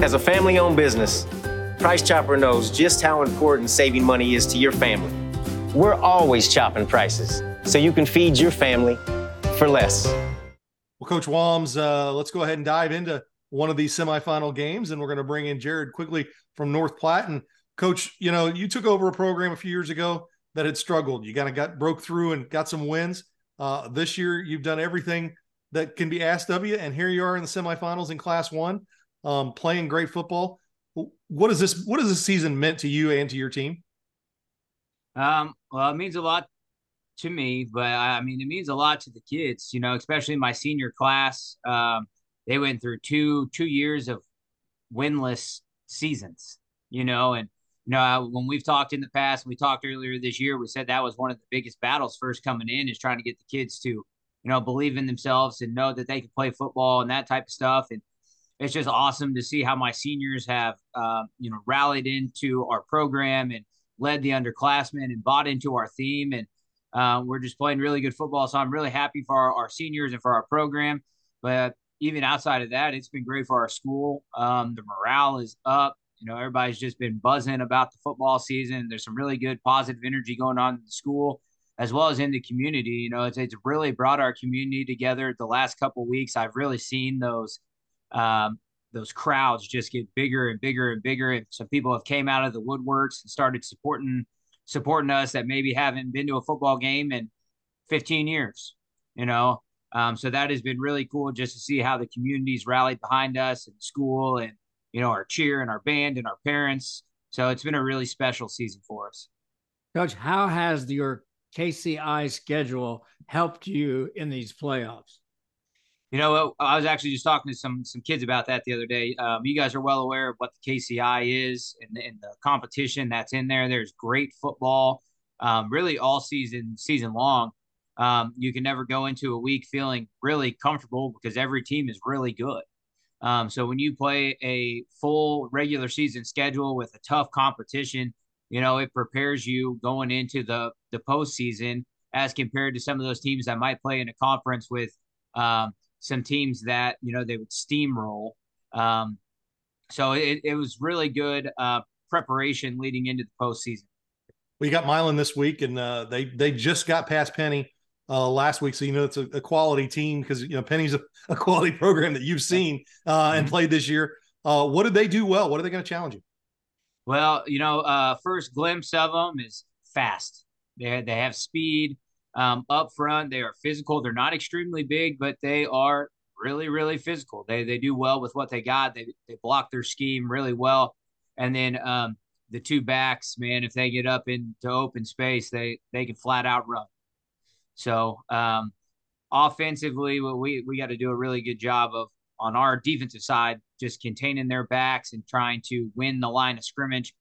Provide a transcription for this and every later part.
As a family owned business, Price Chopper knows just how important saving money is to your family. We're always chopping prices so you can feed your family for less. Well, Coach Walms, uh, let's go ahead and dive into one of these semifinal games, and we're going to bring in Jared Quigley from North Platte. And Coach, you know, you took over a program a few years ago that had struggled. You kind of got broke through and got some wins. Uh, this year, you've done everything that can be asked of you, and here you are in the semifinals in Class One, um, playing great football. What is this? What has this season meant to you and to your team? Um, well, it means a lot to me, but I mean, it means a lot to the kids. You know, especially my senior class. Um, they went through two two years of winless seasons. You know, and you know when we've talked in the past, we talked earlier this year. We said that was one of the biggest battles first coming in is trying to get the kids to you know believe in themselves and know that they can play football and that type of stuff. And it's just awesome to see how my seniors have uh, you know rallied into our program and led the underclassmen and bought into our theme. And uh, we're just playing really good football. So i'm really happy for our, our, seniors and for our program. But even outside of that it's been great for our school. Um, the morale is up. You know everybody's just been buzzing about the football season. There's some really good positive energy going on in the school as well as in the community. You know it's, it's really brought our community together the last couple weeks. I've really seen those um, those crowds just get bigger and bigger and bigger. And some people have came out of the woodworks and started supporting supporting us that maybe haven't been to a football game in 15 years. You know, um, so that has been really cool just to see how the communities rallied behind us and school and you know our cheer and our band and our parents. So it's been a really special season for us. Coach, how has your KCI schedule helped you in these playoffs? You know, I was actually just talking to some some kids about that the other day. Um, you guys are well aware of what the KCI is and, and the competition that's in there. There's great football, um, really all season season long. Um, you can never go into a week feeling really comfortable because every team is really good. Um, so when you play a full regular season schedule with a tough competition, you know it prepares you going into the the postseason as compared to some of those teams that might play in a conference with um, some teams that you know they would steamroll. Um, so it, it was really good uh, preparation leading into the postseason. We got Milan this week, and uh, they they just got past Penney uh, last week, so you know it's a, a quality team because you know Penney's a, a, quality program that you've seen uh, and mm-hmm. played this year. Uh, what did they do well? What are they going to challenge you? Well, you know, uh, first glimpse of them is fast. They they have speed. Um, up front, they are physical. They're not extremely big, but they are really, really physical. They they do well with what they got. They they block their scheme really well. And then um, the two backs, man, if they get up into open space, they they can flat out run. So um, offensively, we we got to do a really good job of on our defensive side, just containing their backs and trying to win the line of scrimmage.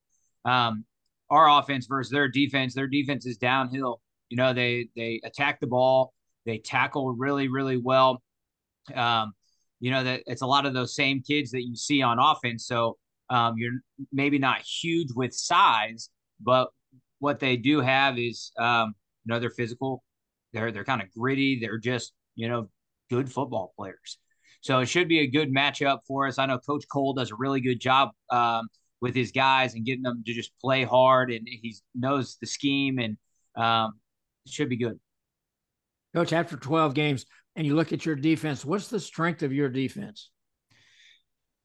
Um, our offense versus their defense, their defense is downhill. You know, they they attack the ball, they tackle really really well. Um, you know that it's a lot of those same kids that you see on offense. So um, you're maybe not huge with size, but what they do have is um, you know they're physical, they're they're kind of gritty, they're just you know good football players. So it should be a good matchup for us. I know Coach Cole does a really good job um, with his guys and getting them to just play hard, and he knows the scheme and um, should be good. Coach, after 12 games, and you look at your defense, what's the strength of your defense?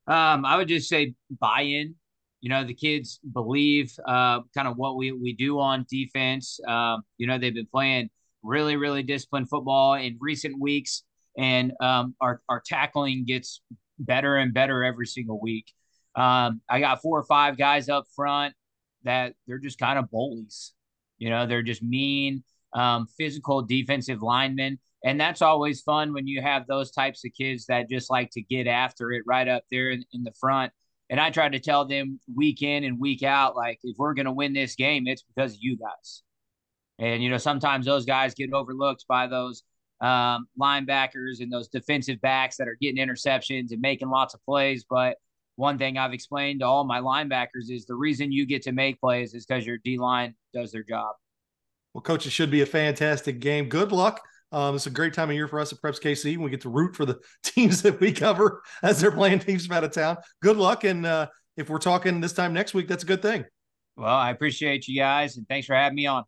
Um, I would just say buy in. You know, the kids believe uh, kind of what we, we do on defense. Um, you know, they've been playing really, really disciplined football in recent weeks, and um, our, our tackling gets better and better every single week. Um, I got four or five guys up front that they're just kind of bullies. You know, they're just mean um, physical defensive linemen. And that's always fun when you have those types of kids that just like to get after it right up there in, in the front. And I try to tell them week in and week out, like, if we're going to win this game, it's because of you guys. And, you know, sometimes those guys get overlooked by those um, linebackers and those defensive backs that are getting interceptions and making lots of plays. But one thing I've explained to all my linebackers is the reason you get to make plays is because your D line does their job. Well, coach, it should be a fantastic game. Good luck Um, it's a great time of year for us at Preps KC. We get to root for the teams that we cover as they're playing teams from out of town. Good luck, and uh, if we're talking this time next week, that's a good thing. Well, I appreciate you guys, and thanks for having me on.